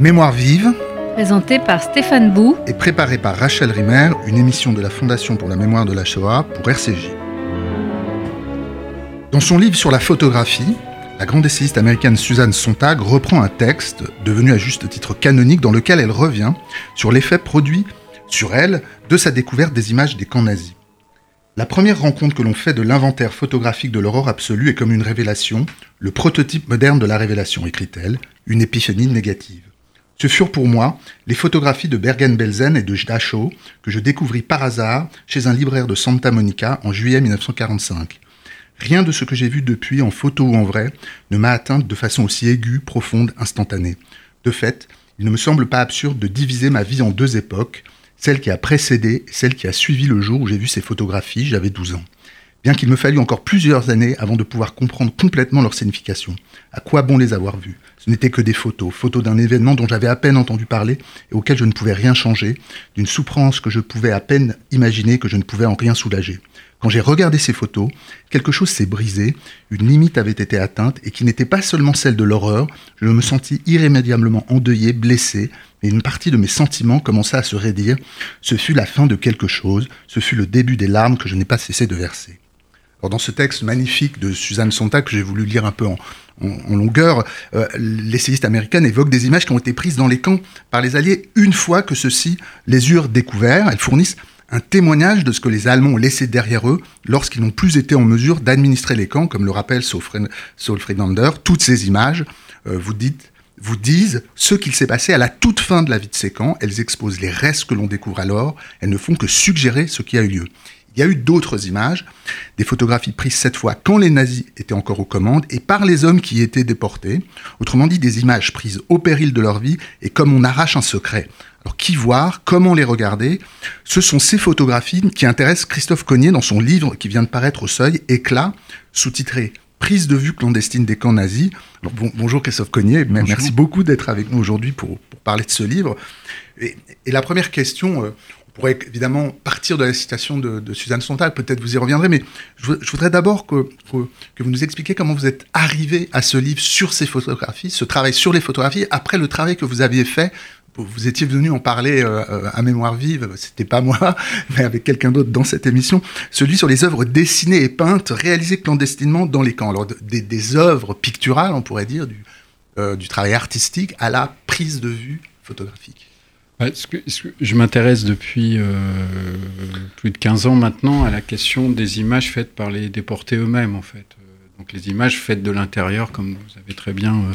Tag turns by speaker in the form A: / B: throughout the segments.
A: Mémoire vive,
B: Présenté par Stéphane Bou.
A: et préparée par Rachel Rimer, une émission de la Fondation pour la mémoire de la Shoah pour RCJ. Dans son livre sur la photographie, la grande essayiste américaine Suzanne Sontag reprend un texte, devenu à juste titre canonique, dans lequel elle revient sur l'effet produit sur elle de sa découverte des images des camps nazis. La première rencontre que l'on fait de l'inventaire photographique de l'aurore absolue est comme une révélation, le prototype moderne de la révélation, écrit-elle, une épiphanie négative. Ce furent pour moi les photographies de Bergen-Belsen et de Dachau que je découvris par hasard chez un libraire de Santa Monica en juillet 1945. Rien de ce que j'ai vu depuis, en photo ou en vrai, ne m'a atteinte de façon aussi aiguë, profonde, instantanée. De fait, il ne me semble pas absurde de diviser ma vie en deux époques, celle qui a précédé et celle qui a suivi le jour où j'ai vu ces photographies, j'avais 12 ans. Bien qu'il me fallut encore plusieurs années avant de pouvoir comprendre complètement leur signification. À quoi bon les avoir vues? Ce n'étaient que des photos, photos d'un événement dont j'avais à peine entendu parler et auquel je ne pouvais rien changer, d'une souffrance que je pouvais à peine imaginer que je ne pouvais en rien soulager. Quand j'ai regardé ces photos, quelque chose s'est brisé, une limite avait été atteinte et qui n'était pas seulement celle de l'horreur, je me sentis irrémédiablement endeuillé, blessé, et une partie de mes sentiments commença à se raidir. Ce fut la fin de quelque chose, ce fut le début des larmes que je n'ai pas cessé de verser. Alors dans ce texte magnifique de Suzanne Sontag, que j'ai voulu lire un peu en, longueur, euh, l'essayiste américaine évoque des images qui ont été prises dans les camps par les Alliés une fois que ceux-ci les eurent découverts. Elles fournissent un témoignage de ce que les Allemands ont laissé derrière eux lorsqu'ils n'ont plus été en mesure d'administrer les camps, comme le rappelle Saul Friedlander. Toutes ces images euh, vous, vous disent ce qu'il s'est passé à la toute fin de la vie de ces camps. Elles exposent les restes que l'on découvre alors. Elles ne font que suggérer ce qui a eu lieu. Il y a eu d'autres images, des photographies prises cette fois quand les nazis étaient encore aux commandes et par les hommes qui y étaient déportés. Autrement dit, des images prises au péril de leur vie et comme on arrache un secret. Alors qui voir, comment les regarder? Ce sont ces photographies qui intéressent Christophe Cognier dans son livre qui vient de paraître au seuil, Éclat, sous-titré Prise de vue clandestine des camps nazis. Alors, bon, bonjour Christophe Cognier, bonjour. merci beaucoup d'être avec nous aujourd'hui pour, pour, parler de ce livre. Et, et la première question, euh, on pourrait évidemment partir de la citation de, Suzanne Sontag, peut-être vous y reviendrez, mais je, voudrais d'abord que, vous nous expliquiez comment vous êtes arrivé à ce livre sur ces photographies, ce travail sur les photographies, après le travail que vous aviez fait vous étiez venu en parler euh, à mémoire vive, c'était pas moi, mais avec quelqu'un d'autre dans cette émission, celui sur les œuvres dessinées et peintes réalisées clandestinement dans les camps. Alors des, œuvres picturales, on pourrait dire, euh, du travail artistique à la prise de vue photographique.
C: Je m'intéresse depuis euh, plus de 15 ans maintenant à la question des images faites par les déportés eux-mêmes, en fait. Donc les images faites de l'intérieur, comme vous avez très bien euh,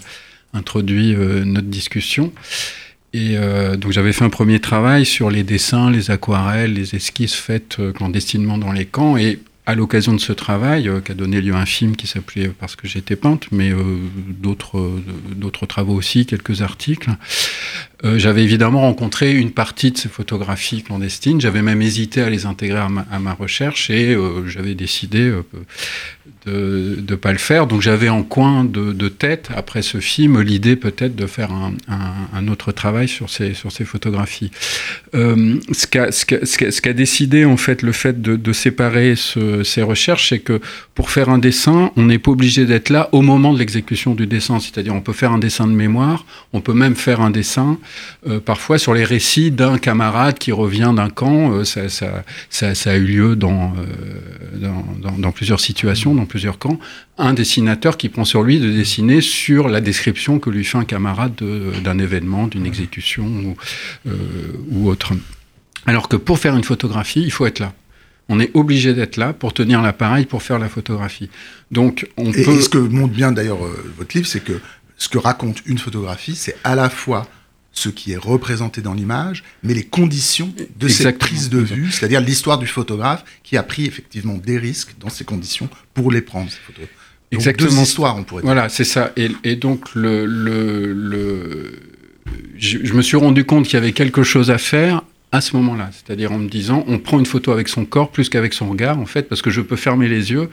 C: introduit euh, notre discussion. Et euh, donc j'avais fait un premier travail sur les dessins, les aquarelles, les esquisses faites euh, clandestinement dans les camps. À l'occasion de ce travail, euh, qui a donné lieu à un film qui s'appelait Parce que j'étais peinte, mais d'autres d'autres travaux aussi, quelques articles, j'avais évidemment rencontré une partie de ces photographies clandestines. J'avais même hésité à les intégrer à ma, recherche et j'avais décidé de ne pas le faire. Donc j'avais en coin de, tête, après ce film, l'idée peut-être de faire un, autre travail sur ces, sur ces photographies. Euh, ce qu'a décidé en fait le fait de séparer ce, ces recherches, c'est que pour faire un dessin, on n'est pas obligé d'être là au moment de l'exécution du dessin. C'est-à-dire on peut faire un dessin de mémoire, on peut même faire un dessin euh, parfois sur les récits d'un camarade qui revient d'un camp. Euh, ça, a eu lieu dans, euh, dans, plusieurs situations, dans plusieurs camps, un dessinateur qui prend sur lui de dessiner sur la description que lui fait un camarade d'un événement, d'une exécution ou autre. Alors que pour faire une photographie, il faut être là. On est obligé d'être là pour tenir l'appareil pour faire la photographie. Donc on
A: et,
C: peut.
A: Et ce que montre bien d'ailleurs euh, votre livre, c'est que ce que raconte une photographie, c'est à la fois ce qui est représenté dans l'image, mais les conditions de Exactement. cette prise de vue, c'est-à-dire l'histoire du photographe qui a pris effectivement des risques dans ces conditions pour les prendre, ces photos. Donc,
C: Exactement.
A: Deux histoires, on pourrait dire.
C: Voilà, c'est ça. Et, et, donc, le, le, le... Je, je, me suis rendu compte qu'il y avait quelque chose à faire à ce moment-là. C'est-à-dire en me disant, on prend une photo avec son corps plus qu'avec son regard, en fait, parce que je peux fermer les yeux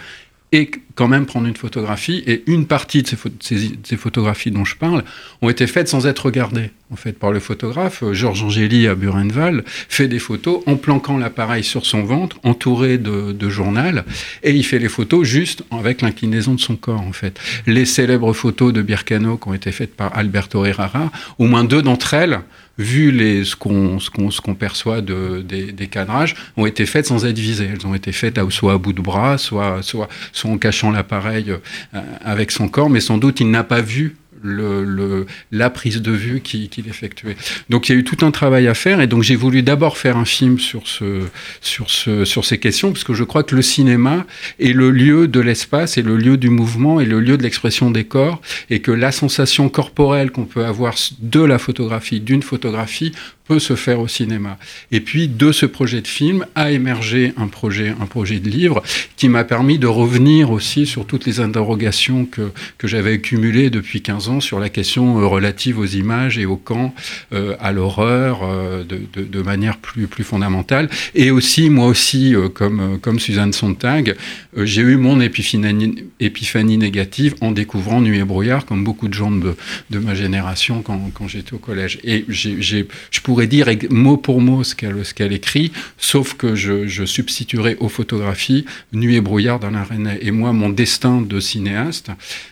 C: et quand même prendre une photographie. Et une partie de ces, pho ces, ces, photographies dont je parle ont été faites sans être regardées. en fait par le photographe. Georges Angéli à Burenval fait des photos en planquant l'appareil sur son ventre, entouré de, journal, et il fait les photos juste avec l'inclinaison de son corps en fait. Les célèbres photos de Bircano qui ont été faites par Alberto Herrera, au moins deux d'entre elles vu les, ce qu'on perçoit de, des, cadrages, ont été faites sans être visées. Elles ont été faites soit à bout de bras, soit, soit, soit en cachant l'appareil euh, avec son corps, mais sans doute il n'a pas vu le, le, la prise de vue qu'il effectuait. Donc il y a eu tout un travail à faire et donc j'ai voulu d'abord faire un film sur, ce, sur, ce, sur ces questions parce que je crois que le cinéma est le lieu de l'espace et le lieu du mouvement et le lieu de l'expression des corps et que la sensation corporelle qu'on peut avoir de la photographie, d'une photographie, peut se faire au cinéma. Et puis de ce projet de film a émergé un projet, un projet de livre qui m'a permis de revenir aussi sur toutes les interrogations que, que j'avais accumulées depuis 15 ans sur la question euh, relative aux images et au camp, euh, à l'horreur, euh, de, de, manière plus, plus fondamentale. Et aussi, moi aussi, comme, comme Suzanne Sontag, j'ai eu mon épiphanie, épiphanie, négative en découvrant Nuit et brouillard, comme beaucoup de gens de, de ma génération quand, quand j'étais au collège. Et j'ai, je pourrais dire mot pour mot ce qu'elle écrit, sauf que je, je substituerai aux photographies Nuit et brouillard d'Alain René. Et moi, mon destin de cinéaste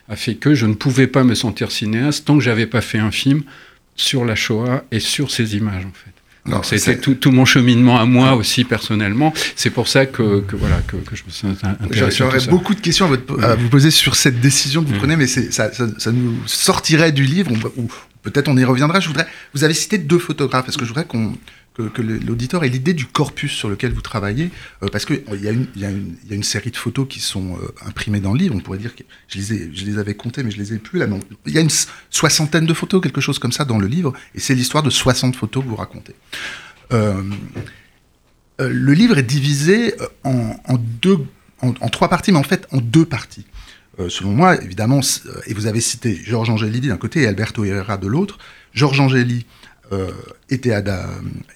C: a fait que je ne pouvais pas me sentir cinéaste tant que j'avais pas fait un film sur la Shoah et sur ces images, en fait. C'était tout, tout, mon cheminement à moi aussi personnellement. C'est pour ça que, que voilà que, que, je me suis intéressé.
A: J'aurais beaucoup de questions à, votre, à, vous poser sur cette décision que vous mmh. prenez, mais ça, ça, ça, nous sortirait du livre, peut-être on y reviendra. Je voudrais, vous avez cité deux photographes, parce que je voudrais qu'on que, l'auditeur ait l'idée du corpus sur lequel vous travaillez, euh, parce qu'il y, y, y, a une série de photos qui sont euh, imprimées dans le livre. On pourrait dire que je les, ai, je les avais comptées, mais je les ai plus là. Il y a une soixantaine de photos, quelque chose comme ça, dans le livre, et c'est l'histoire de 60 photos que vous racontez. Euh, euh, le livre est divisé en, en deux, en, trois parties, mais en fait en deux parties. Euh, selon moi, évidemment, et vous avez cité Georges Angéli d'un côté et Alberto Herrera de l'autre. Georges Angéli euh, était, à,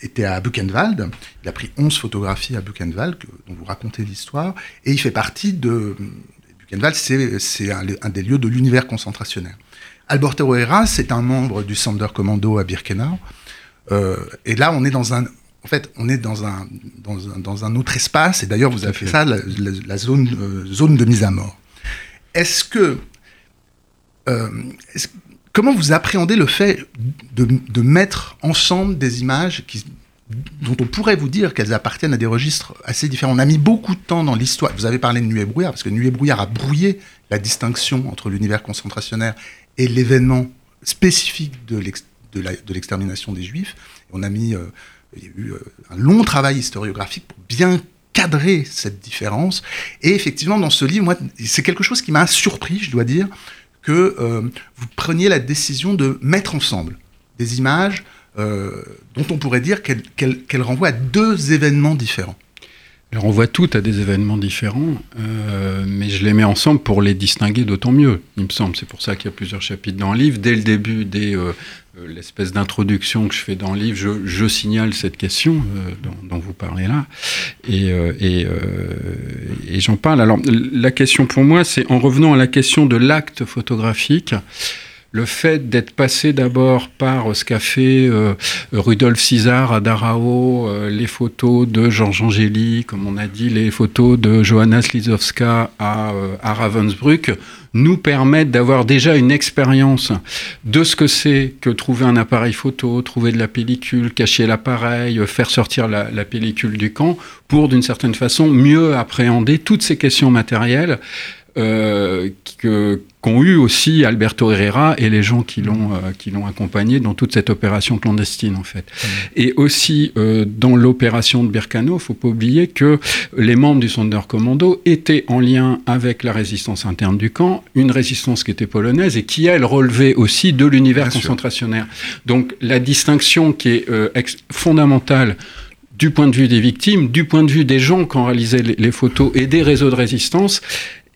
A: était à Buchenwald. Il a pris 11 photographies à Buchenwald, que, dont vous racontez l'histoire, et il fait partie de. Buchenwald, c'est un, un, des lieux de l'univers concentrationnaire. Alberto Herrera, c'est un membre du Sonderkommando à Birkenau. Euh, et là, on est dans un. En fait, on est dans un, dans un, dans un autre espace, et d'ailleurs, vous avez fait ça, la, la, la zone, euh, zone de mise à mort. Est-ce que. Euh, comment vous appréhendez le fait de, mettre ensemble des images qui, dont on pourrait vous dire qu'elles appartiennent à des registres assez différents? On a mis beaucoup de temps dans l'histoire. Vous avez parlé de Nuit et Brouillard, parce que Nuit et Brouillard a brouillé la distinction entre l'univers concentrationnaire et l'événement spécifique de l'extermination des Juifs. On a mis. Euh, il y a eu euh, un long travail historiographique pour bien cadrer cette différence. Et effectivement, dans ce livre, c'est quelque chose qui m'a surpris, je dois dire, que euh, vous preniez la décision de mettre ensemble des images euh, dont on pourrait dire qu'elles qu qu renvoient à deux événements différents.
C: Elles renvoient toutes à des événements différents, euh, mais je les mets ensemble pour les distinguer d'autant mieux, il me semble. C'est pour ça qu'il y a plusieurs chapitres dans le livre. Dès le début, dès euh, l'espèce d'introduction que je fais dans le livre, je, signale cette question euh, dont, vous parlez là, euh, euh, et j'en parle. Alors, la question pour moi, c'est en revenant à la question de l'acte photographique, le fait d'être passé d'abord par ce qu'a fait euh, Rudolf César à Darao, euh, les photos de Georges Angéli, comme on a dit, les photos de Johanna Slizowska à, euh, Ravensbrück, nous permettent d'avoir déjà une expérience de ce que c'est que trouver un appareil photo, trouver de la pellicule, cacher l'appareil, faire sortir la, la, pellicule du camp, pour d'une certaine façon mieux appréhender toutes ces questions matérielles euh, qu'ont eu aussi Alberto Herrera et les gens qui l'ont euh, qui l'ont accompagné dans toute cette opération clandestine en fait. Mmh. Et aussi euh, dans l'opération de Bircano, faut pas oublier que les membres du Sonderkommando étaient en lien avec la résistance interne du camp, une résistance qui était polonaise et qui elle relevait aussi de l'univers concentrationnaire. Donc la distinction qui est euh, fondamentale du point de vue des victimes, du point de vue des gens qui ont réalisé les photos et des réseaux de résistance,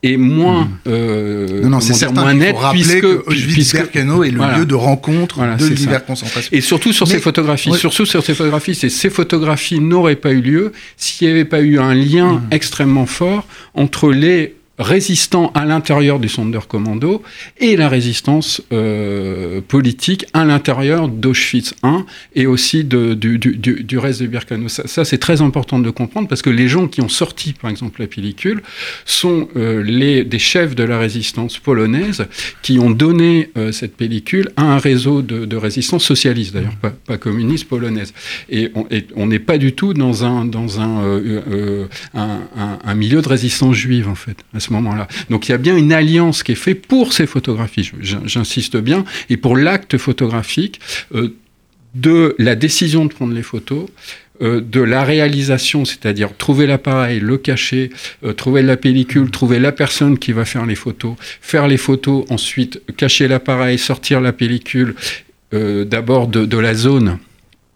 C: et moins, mmh.
A: euh, non, non, c'est certain moins net, puisque, que Auschwitz-Birkenau est le voilà, lieu de rencontre voilà, de l'univers concentration.
C: Et surtout sur Mais, ces photographies, ouais. surtout sur ces photographies, c'est ces photographies n'auraient pas eu lieu s'il n'y avait pas eu un lien mmh. extrêmement fort entre les résistants à l'intérieur du Sonderkommando et la résistance euh, politique à l'intérieur d'Auschwitz I et aussi du, du, du, reste de Birkenau. Ça, c'est très important de comprendre parce que les gens qui ont sorti, par exemple, la pellicule sont euh, les, des chefs de la résistance polonaise qui ont donné euh, cette pellicule à un réseau de, résistance socialiste, d'ailleurs, pas, communiste polonaise. Et on n'est pas du tout dans un, dans un, un, milieu de résistance juive, en fait, moment-là. Donc il y a bien une alliance qui est faite pour ces photographies, j'insiste bien, et pour l'acte photographique euh, de la décision de prendre les photos, euh, de la réalisation, c'est-à-dire trouver l'appareil, le cacher, euh, trouver la pellicule, trouver la personne qui va faire les photos, faire les photos, ensuite cacher l'appareil, sortir la pellicule, euh, d'abord de, de la zone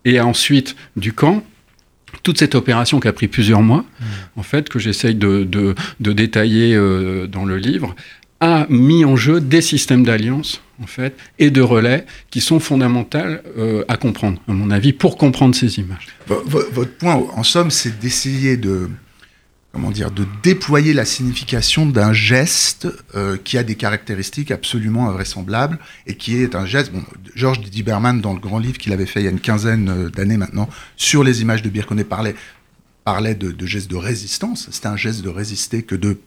C: et ensuite du camp, toute cette opération qui a pris plusieurs mois, mmh. en fait, que j'essaye de, de, de, détailler euh, dans le livre, a mis en jeu des systèmes d'alliance, en fait, et de relais qui sont fondamentaux euh, à comprendre, à mon avis, pour comprendre ces images.
A: V votre point, en somme, c'est d'essayer de, comment dire, de déployer la signification d'un geste euh, qui a des caractéristiques absolument invraisemblables et qui est un geste. Bon, Georges Diberman, dans le grand livre qu'il avait fait il y a une quinzaine euh, d'années maintenant sur les images de Birkoné, parlait, de, gestes de résistance. C'était un geste de résister que de,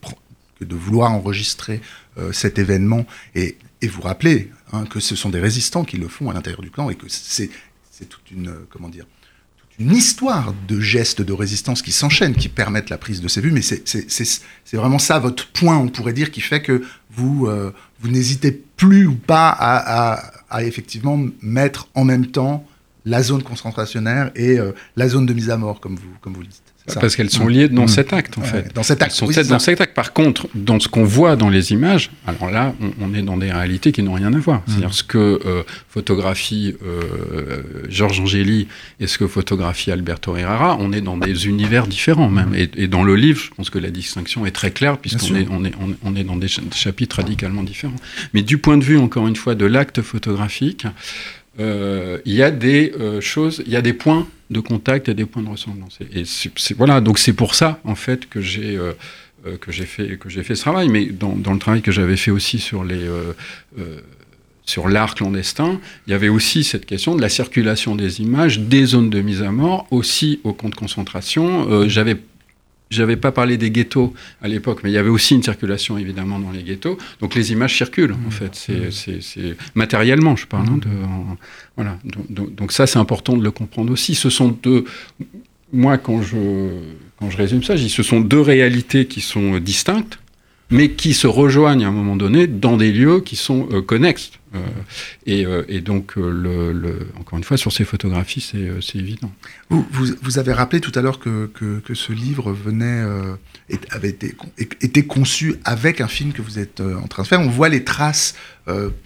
A: que de vouloir enregistrer euh, cet événement et, vous rappeler hein, que ce sont des résistants qui le font à l'intérieur du clan et que c'est toute une, comment dire, une histoire de gestes de résistance qui s'enchaînent, qui permettent la prise de ces vues, mais c'est vraiment ça votre point, on pourrait dire, qui fait que vous, euh, vous n'hésitez plus ou pas à, à, à, effectivement mettre en même temps la zone concentrationnaire et euh, la zone de mise à mort, comme vous, comme vous le dites.
C: Ça. Parce qu'elles sont liées dans mmh. cet acte, en
A: ouais,
C: fait.
A: Dans cet acte,
C: Elles sont
A: oui,
C: dans cet acte. Par contre, dans ce qu'on voit dans les images, alors là, on, on est dans des réalités qui n'ont rien à voir. Mmh. C'est-à-dire ce que euh, photographie euh, Georges Angéli et ce que photographie Alberto Herrera, on est dans des univers différents même. Et, et, dans le livre, je pense que la distinction est très claire puisqu'on est, on est, on, est dans des chapitres radicalement différents. Mais du point de vue, encore une fois, de l'acte photographique, il y a des euh, choses, il y a des points de contact et des points de ressemblance. Et, voilà, donc c'est pour ça en fait que j'ai euh, que j'ai fait que j'ai fait ce travail. Mais dans, le travail que j'avais fait aussi sur les sur l'art clandestin, il y avait aussi cette question de la circulation des images, des zones de mise à mort, aussi au camp de concentration. j'avais j'avais pas parlé des ghettos à l'époque, mais il y avait aussi une circulation évidemment dans les ghettos. Donc les images circulent en fait, c'est, c'est, c'est matériellement, je parle. Hein, de, en, voilà. Donc, donc, donc ça c'est important de le comprendre aussi. Ce sont deux. Moi quand je quand je résume ça, je dis ce sont deux réalités qui sont distinctes, mais qui se rejoignent à un moment donné dans des lieux qui sont euh, connexes. Euh, et, euh, et, donc, euh, encore une fois, sur ces photographies, c'est évident.
A: Vous, avez rappelé tout à l'heure que, ce livre avait été, conçu avec un film que vous êtes en train de faire. On voit les traces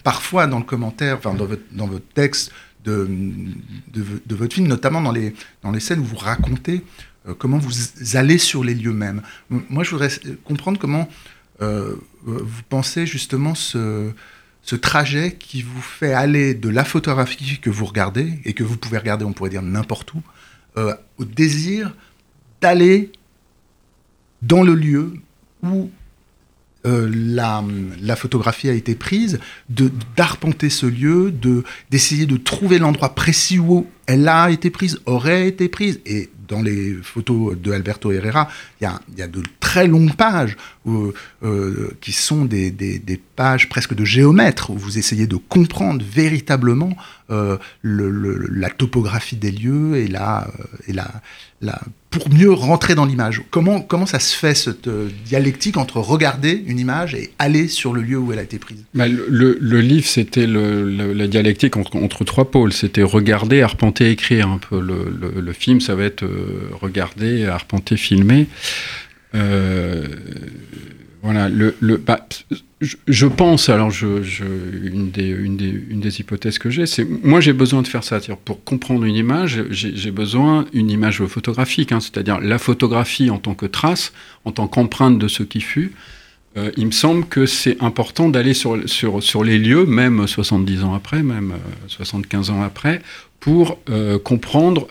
A: parfois dans le commentaire, enfin dans votre, texte de, votre film, notamment dans les scènes où vous racontez comment vous allez sur les lieux mêmes. Moi, je voudrais comprendre comment vous pensez justement ce ce trajet qui vous fait aller de la photographie que vous regardez, et que vous pouvez regarder, on pourrait dire n'importe où, euh, au désir d'aller dans le lieu où euh, la, la, photographie a été prise, d'arpenter ce lieu, d'essayer de, de trouver l'endroit précis où elle a été prise, aurait été prise, et dans les photos de Alberto Herrera, il y a, de très longues pages euh, qui sont des, pages presque de géomètre, où vous essayez de comprendre véritablement euh, la topographie des lieux et euh, la, pour mieux rentrer dans l'image. Comment, ça se fait cette dialectique entre regarder une image et aller sur le lieu où elle a été prise?
C: Bah, le, livre, c'était la dialectique entre, entre trois pôles. C'était regarder, arpenter, écrire un peu. Le, film, ça va être regarder, arpenter, filmer. Euh, voilà, bah, je, pense, alors une, des, hypothèses que j'ai, c'est moi j'ai besoin de faire ça. Pour comprendre une image, j'ai besoin d'une image photographique, hein, c'est-à-dire la photographie en tant que trace, en tant qu'empreinte de ce qui fut. Euh, il me semble que c'est important d'aller sur, sur, les lieux, même 70 ans après, même 75 ans après, pour comprendre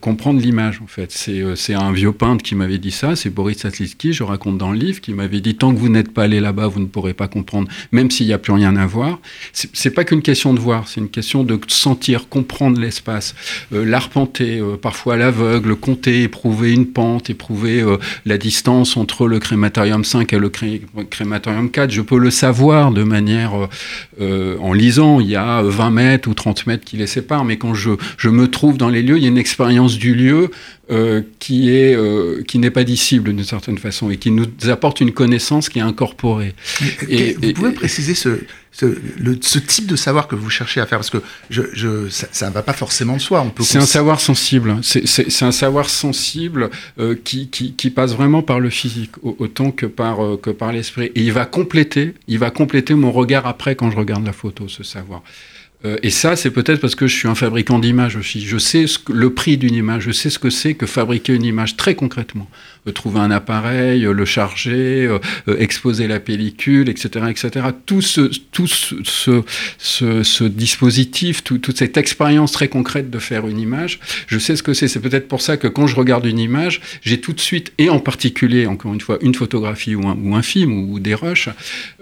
C: comprendre l'image, en fait. Euh, c'est un vieux peintre qui m'avait dit ça, c'est Boris Saslitsky, je raconte dans le livre, qui m'avait dit tant que vous n'êtes pas allé là-bas, vous ne pourrez pas comprendre, même s'il n'y a plus rien à voir. C'est pas qu'une question de voir, c'est une question de sentir, comprendre l'espace, euh, l'arpenter, euh, parfois l'aveugle, compter, éprouver une pente, éprouver la distance entre le crématorium 5 et le crématorium 4. Je peux le savoir de manière, en lisant, il y a 20 mètres ou 30 mètres qui les séparent, mais quand je, je me trouve dans les lieux, il y a une expérience du lieu euh, qui est euh, qui n'est pas dissible d'une certaine façon et qui nous apporte une connaissance qui est incorporée.
A: Et, vous pouvez préciser ce, ce, le, ce, type de savoir que vous cherchez à faire? Parce que je, je, ça ne va pas forcément de soi.
C: C'est un savoir sensible. C'est un savoir sensible euh, qui, qui, qui, passe vraiment par le physique autant que par que par l'esprit. Et il va compléter, il va compléter mon regard après quand je regarde la photo, ce savoir. Euh, et ça, c'est peut-être parce que je suis un fabricant d'images aussi. Je sais ce que, le prix d'une image, je sais ce que c'est que fabriquer une image très concrètement. Euh, trouver un appareil, euh, le charger, exposer la pellicule, etc., etc. Tout ce, tout ce, ce, ce, dispositif, toute cette expérience très concrète de faire une image, je sais ce que c'est. C'est peut-être pour ça que quand je regarde une image, j'ai tout de suite, et en particulier, encore une fois, une photographie ou un, ou un film ou, des rushs,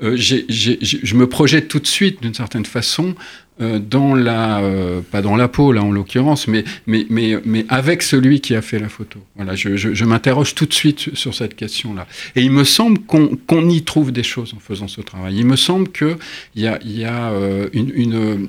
C: je me projette tout de suite d'une certaine façon euh, dans la, euh, pas dans la peau là en l'occurrence, mais, mais, mais, mais avec celui qui a fait la photo. Voilà, je, je, m'interroge tout de suite sur cette question-là. Et il me semble qu'on y trouve des choses en faisant ce travail. Il me semble qu'il y a, y a euh, une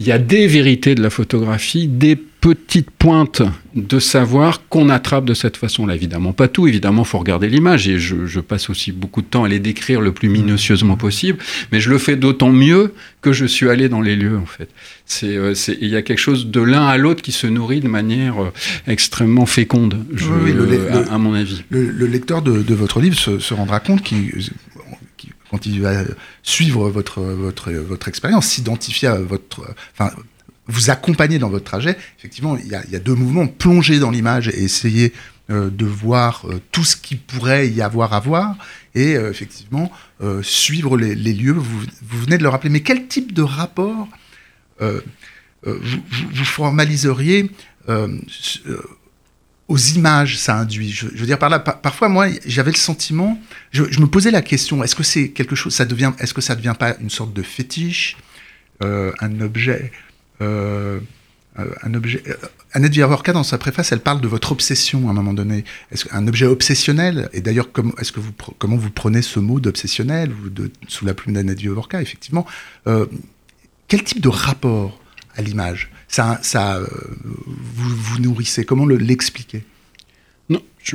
C: il y a des vérités de la photographie, des petites pointes de savoir qu'on attrape de cette façon-là. Évidemment, pas tout. Évidemment, faut regarder l'image et je, passe aussi beaucoup de temps à les décrire le plus minutieusement possible. Mais je le fais d'autant mieux que je suis allé dans les lieux, en fait. C'est, euh, il y a quelque chose de l'un à l'autre qui se nourrit de manière euh, extrêmement féconde, à, mon avis.
A: Le, lecteur de, votre livre se, rendra compte qu'il quand il va suivre votre, votre, votre expérience, s'identifier à votre. Enfin, vous accompagner dans votre trajet, effectivement, il y a, deux mouvements plonger dans l'image et essayer euh, de voir euh, tout ce qui pourrait y avoir à voir, et euh, effectivement, suivre les, lieux. Vous, venez de le rappeler, mais quel type de rapport vous, formaliseriez aux images ça induit? Je, veux dire par là, parfois moi j'avais le sentiment, je, me posais la question, est-ce que c'est quelque chose, ça devient, est-ce que ça devient pas une sorte de fétiche, un objet, euh, euh un objet. Euh, Annette dans sa préface, elle parle de votre obsession à un moment donné. Est-ce un objet obsessionnel? Et d'ailleurs, comment est-ce que vous comment vous prenez ce mot d'obsessionnel sous la plume d'Annette Villavorca Effectivement, quel type de rapport à l'image? Ça, ça vous, vous nourrissez? Comment l'expliquer?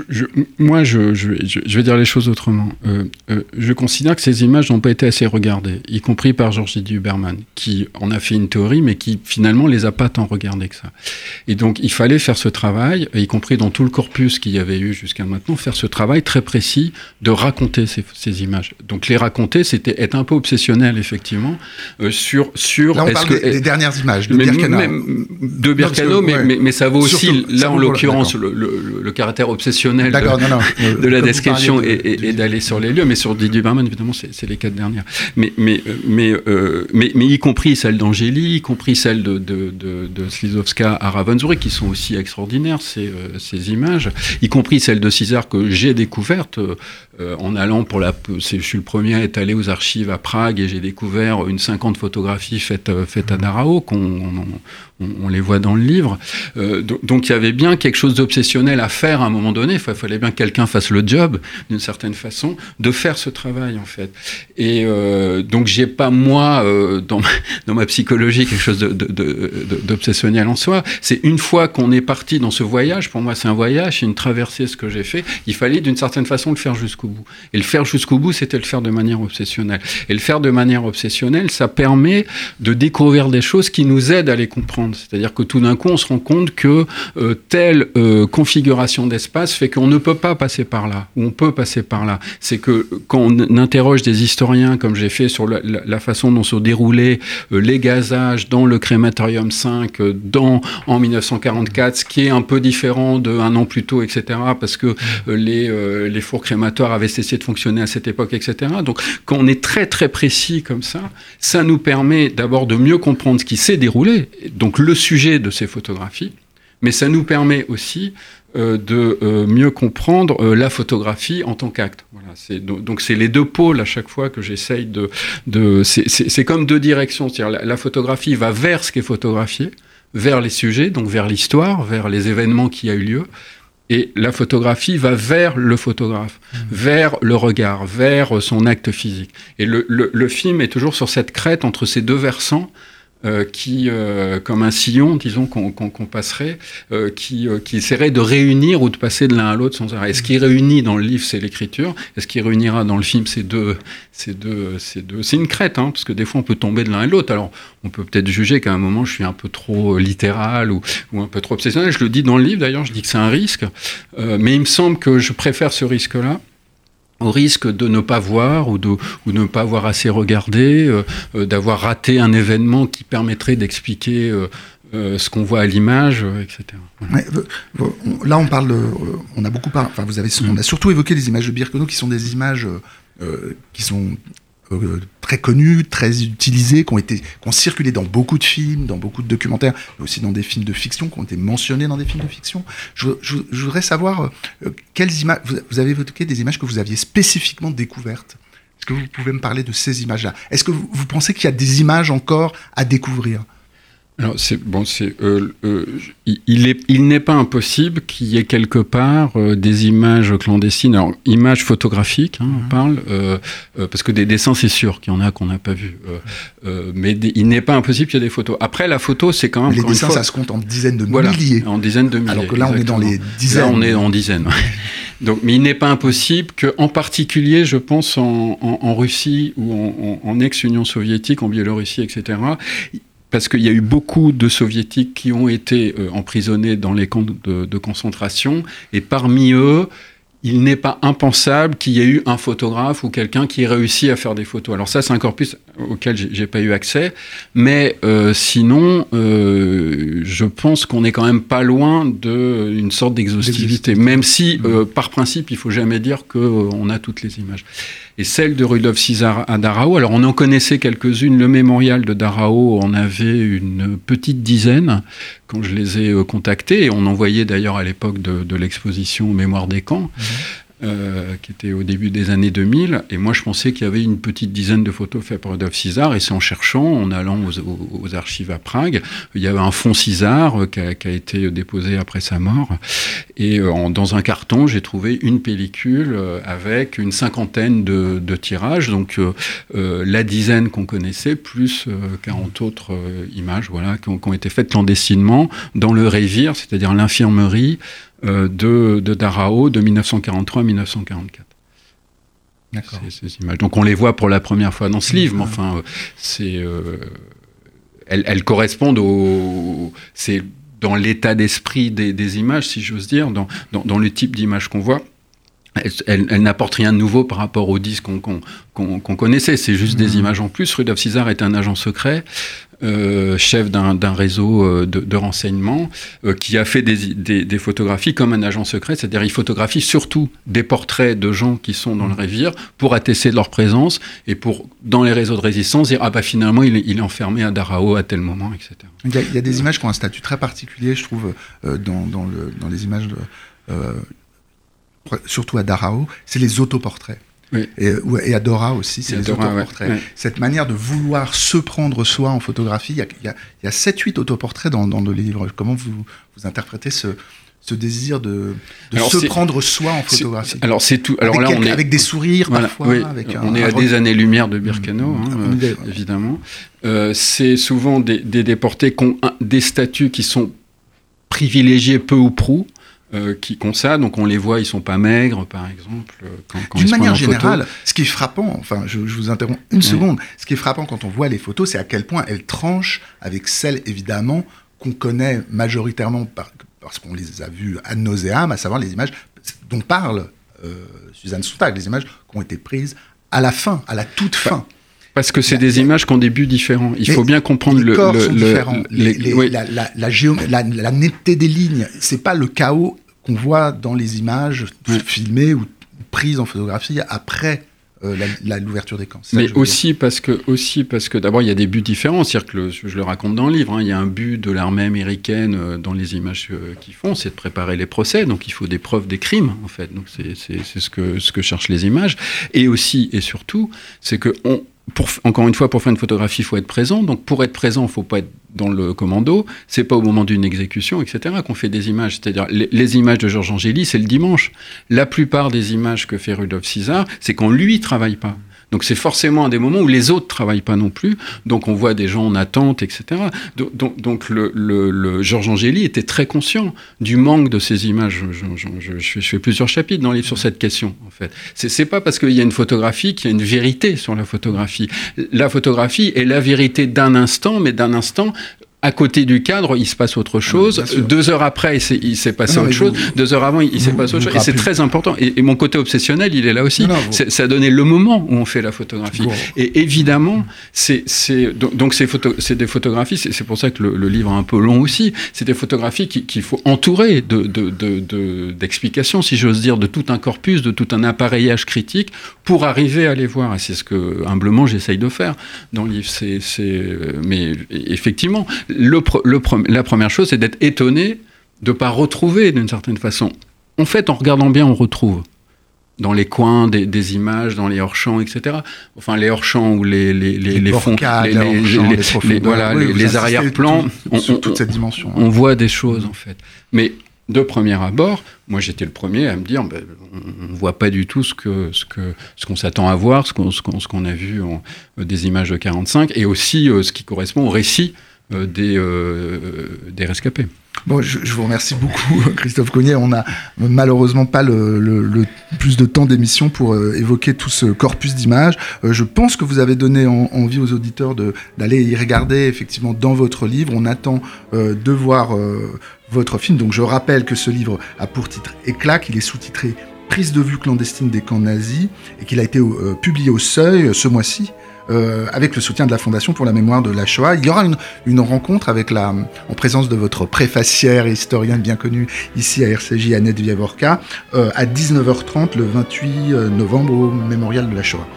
C: Je, moi, je, je, vais dire les choses autrement. Euh, euh, je considère que ces images n'ont pas été assez regardées, y compris par Georges Didier Huberman, qui en a fait une théorie, mais qui finalement les a pas tant regardées que ça. Et donc, il fallait faire ce travail, y compris dans tout le corpus qu'il y avait eu jusqu'à maintenant, faire ce travail très précis de raconter ces, ces images. Donc, les raconter, c'était être un peu obsessionnel, effectivement, euh, sur sur.
A: Là, on parle que, des, dernières images de
C: Birkenau. De Birkenau, mais, mais, mais, ça vaut aussi, là, en l'occurrence, le, le, le caractère obsessionnel de, de la description et, d'aller sur les lieux. Mais sur Didier Berman, évidemment, c'est les quatre dernières. Mais, mais, mais, euh, mais, mais, y compris celle d'Angélie, y compris celle de, de, Slizowska à Ravensbrück, qui sont aussi extraordinaires, ces, euh, ces images, y compris celle de César que j'ai découverte euh, en allant pour la. Je suis le premier à être allé aux archives à Prague et j'ai découvert une cinquante photographies faites, faites à Darao, qu'on on, les voit dans le livre. Euh, donc il y avait bien quelque chose d'obsessionnel à faire à un moment donné. Il fallait bien que quelqu'un fasse le job, d'une certaine façon, de faire ce travail en fait. Et euh, donc j'ai pas moi euh, dans, ma, dans ma psychologie quelque chose d'obsessionnel en soi. C'est une fois qu'on est parti dans ce voyage, pour moi c'est un voyage, c'est une traversée ce que j'ai fait. Il fallait d'une certaine façon le faire jusqu'au bout. Et le faire jusqu'au bout, c'était le faire de manière obsessionnelle. Et le faire de manière obsessionnelle, ça permet de découvrir des choses qui nous aident à les comprendre c'est-à-dire que tout d'un coup, on se rend compte que euh, telle euh, configuration d'espace fait qu'on ne peut pas passer par là, ou on peut passer par là. C'est que quand on interroge des historiens, comme j'ai fait sur la, façon dont se déroulaient euh, les gazages dans le crématorium 5 euh, dans, en 1944, ce qui est un peu différent d'un an plus tôt, etc., parce que les, les fours crématoires avaient cessé de fonctionner à cette époque, etc. Donc quand on est très très précis comme ça, ça nous permet d'abord de mieux comprendre ce qui s'est déroulé, donc le sujet de ces photographies, mais ça nous permet aussi euh, de euh, mieux comprendre euh, la photographie en tant qu'acte. Voilà, donc c'est les deux pôles à chaque fois que j'essaye de... de c'est comme deux directions, c'est-à-dire la, photographie va vers ce qui est photographié, vers les sujets, donc vers l'histoire, vers les événements qui a eu lieu, et la photographie va vers le photographe, mmh. vers le regard, vers son acte physique. Et le, le, le, film est toujours sur cette crête entre ces deux versants euh, qui, euh, comme un sillon, disons, qu'on passerait, euh, qui, qui essaierait de réunir ou de passer de l'un à l'autre sans arrêt. Et ce qui réunit dans le livre, c'est l'écriture. Et ce qui réunira dans le film, c'est deux, c'est deux, c'est deux, c'est une crête, hein, parce que des fois on peut tomber de l'un à l'autre. Alors, on peut peut-être juger qu'à un moment je suis un peu trop littéral ou, ou, un peu trop obsessionnel. Je le dis dans le livre d'ailleurs, je dis que c'est un risque, mais il me semble que je préfère ce risque-là au risque de ne pas voir ou de ou ne pas avoir assez regardé, euh, euh, d'avoir raté un événement qui permettrait d'expliquer euh, ce qu'on voit à l'image, etc.
A: là, on parle, on a beaucoup parlé, enfin, vous avez, on a surtout évoqué les images de Birkenau qui sont des images qui sont euh, très connus, très utilisés, qui ont, été, qui ont circulé dans beaucoup de films, dans beaucoup de documentaires, mais aussi dans des films de fiction, qui ont été mentionnés dans des films de fiction. Je, voudrais savoir euh, quelles images. Vous, avez évoqué des images que vous aviez spécifiquement découvertes. Est-ce que vous pouvez me parler de ces images-là? Est-ce que vous pensez qu'il y a des images encore à découvrir?
C: Alors c'est bon, c'est euh, euh, il est il n'est pas impossible qu'il y ait quelque part euh, des images clandestines, alors images photographiques, hein, on mhm. parle, parce que des dessins c'est sûr qu'il y en a qu'on n'a pas vu, mais il n'est pas impossible qu'il y ait des photos. Après la photo c'est quand même
A: les dessins ça se compte en dizaines de milliers,
C: en dizaines de milliers.
A: Alors que là on est dans les dizaines.
C: Là on est en dizaines. Donc, mais il n'est pas impossible que, en particulier, je pense en, en, en Russie ou en, en ex-Union soviétique, en Biélorussie, etc parce qu'il y a eu beaucoup de soviétiques qui ont été euh, emprisonnés dans les camps de, de concentration, et parmi eux, il n'est pas impensable qu'il y ait eu un photographe ou quelqu'un qui ait réussi à faire des photos. Alors ça, c'est un corpus auquel j'ai pas eu accès, mais euh, sinon, euh, je pense qu'on est quand même pas loin d'une sorte d'exhaustivité, même si, euh, par principe, il faut jamais dire qu'on a toutes les images. Et celle de Rudolf César à Darao, alors on en connaissait quelques-unes. Le mémorial de Darao en avait une petite dizaine quand je les ai euh, contactés, et on envoyait d'ailleurs à l'époque de, l'exposition Mémoire des camps. Mhm. Euh, qui était au début des années 2000. Et moi, je pensais qu'il y avait une petite dizaine de photos faites par Rudolf César. Et c'est en cherchant, en allant aux, archives à Prague, il y avait un fond César euh, qui, a, été déposé après sa mort. Et euh, dans un carton, j'ai trouvé une pellicule avec une cinquantaine de, tirages. Donc la dizaine qu'on connaissait, plus 40 autres images voilà, qui ont, été faites clandestinement dans le Révire, c'est-à-dire l'infirmerie de, de, Darao de 1943 à 1944. Ces, ces, images. Donc on les voit pour la première fois dans ce livre, mais enfin, euh, c'est, euh, elles, elles, correspondent au, c'est dans l'état d'esprit des, des, images, si j'ose dire, dans, dans, dans, le type d'image qu'on voit. Elle, elle, n'apporte rien de nouveau par rapport aux disques qu'on connaissait. C'est juste des mmh. images en plus. Rudolf César est un agent secret. Euh, chef d'un réseau euh, de, de renseignement, euh, qui a fait des, des, des, photographies comme un agent secret, c'est-à-dire il photographie surtout des portraits de gens qui sont dans le révire pour attester de leur présence et pour, dans les réseaux de résistance, dire ah bah finalement il est, il est enfermé à Darao à tel moment, etc.
A: Il y, a, il y, a, des images qui ont un statut très particulier, je trouve, euh, dans, dans, le, dans, les images, de, euh, surtout à Darao, c'est les autoportraits. Oui. Et, et, à Dora aussi, c'est les autoportraits. Ouais, ouais. Cette manière de vouloir se prendre soi en photographie, il y a, il y a, il y a 7-8 autoportraits dans, dans, le livre. Comment vous, vous interprétez ce, ce désir de, de se prendre soi en photographie?
C: Alors c'est tout.
A: Alors
C: avec
A: là, on est avec des sourires voilà, parfois.
C: Oui,
A: avec
C: on un, est à un... des années-lumière de Birkenau, mmh. hein, euh, évidemment. Euh, c'est souvent des, des déportés qui ont un, des statuts qui sont privilégiés peu ou prou euh, qui ont ça, donc on les voit, ils sont pas maigres, par exemple.
A: Euh, D'une manière générale, photo. ce qui est frappant, enfin, je, je vous interromps une ouais. seconde, ce qui est frappant quand on voit les photos, c'est à quel point elles tranchent avec celles, évidemment, qu'on connaît majoritairement par, parce qu'on les a vues ad nauseam, à savoir les images dont parle Suzanne Sontag, les images qui ont été prises à la fin, à la toute fin.
C: Parce que c'est des images qui ont des buts différents. Il faut bien comprendre
A: les
C: le,
A: corps
C: le,
A: sont
C: le-
A: différents.
C: les-
A: Les- les-
C: oui.
A: la, la- la géom- la- la netteté des lignes, c'est pas le chaos qu'on voit dans les images filmées ou prises en photographie après euh, l'ouverture des camps.
C: Mais aussi parce que, aussi parce que d'abord il y a des buts différents, c'est-à-dire que le- je le raconte dans le livre, hein, il y a un but de l'armée américaine euh, dans les images euh, qu'ils font, c'est de préparer les procès, donc il faut des preuves des crimes en fait, donc c'est ce que ce que cherchent les images, et aussi et surtout c'est que on pour, encore une fois, pour faire une photographie, il faut être présent. Donc, pour être présent, il faut pas être dans le commando. C'est pas au moment d'une exécution, etc., qu'on fait des images. C'est-à-dire, les, les images de Georges Angéli, c'est le dimanche. La plupart des images que fait Rudolf César, c'est quand lui travaille pas. Donc, c'est forcément un des moments où les autres travaillent pas non plus. Donc, on voit des gens en attente, etc. Donc, le, Georges Angéli était très conscient du manque de ces images. Je, fais- plusieurs chapitres dans le livre sur cette question, en fait. C'est pas parce qu'il y a une photographie qu'il y a une vérité sur la photographie. La photographie est la vérité d'un instant, mais d'un instant. À côté du cadre, il se passe autre chose.
A: bien sûr.
C: Deux heures après, il s'est, passé
A: Non,
C: autre chose.
A: vous-
C: Deux heures avant, il s'est passé autre chose. Et c'est très important. Et, et mon côté obsessionnel, il est là aussi.
A: Non, non, vous-
C: C'est- ça a donné le moment où on fait la photographie. Et évidemment, c'est, donc, donc c'est des photographies, c'est, pour ça que le, le livre est un peu long aussi, c'est des photographies qui- qu'il faut entourer de, de, de, de- d'explications, si j'ose dire, de tout un corpus, de tout un appareillage critique pour arriver à les voir. Et c'est ce que, humblement, j'essaye de faire dans le livre. C'est, c'est, euh, mais effectivement, le, le la première chose, c'est d'être étonné de ne pas retrouver d'une certaine façon. En fait, en regardant bien, on retrouve dans les coins des, des images, dans les hors-champs, etc. Enfin, les hors-champs ou les, les, les,
A: Les
C: fonds, les,
A: les
C: voilà,
A: Oui,
C: arrière-plans,
A: tout-
C: on,
A: sur
C: on-
A: toute cette dimension. hein.
C: on voit des choses en fait. Mais de premier abord, moi j'étais le premier à me dire, ben, on ne voit pas du tout ce que ce que ce qu'on s'attend à voir, ce qu'on qu'on qu'on a vu en, euh, des images de 45, et aussi euh, ce qui correspond au récit des euh, des rescapés.
A: Bon, je, vous remercie beaucoup, Christophe Cognier. On n'a malheureusement pas le, plus de temps d'émission pour euh, évoquer tout ce corpus d'images. Euh, je pense que vous avez donné en- envie aux auditeurs d'aller y regarder effectivement dans votre livre. On attend euh, de voir euh, votre film. Donc je rappelle que ce livre a pour titre Éclat, qu'il est sous-titré Prise de vue clandestine des camps nazis et qu'il a été euh, publié au Seuil euh, ce mois-ci. Euh, avec le soutien de la Fondation pour la mémoire de la Shoah. Il y aura une, une rencontre avec la, en présence de votre préfacière et historienne bien connue ici à RCJ, Annette Viavorka, euh, à 19h30 le 28 novembre au Mémorial de la Shoah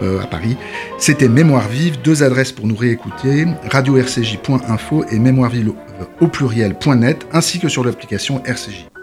A: euh, à Paris. C'était Mémoire vive, deux adresses pour nous réécouter, radio-rcj.info et mémoirevive au pluriel.net, ainsi que sur l'application RCJ.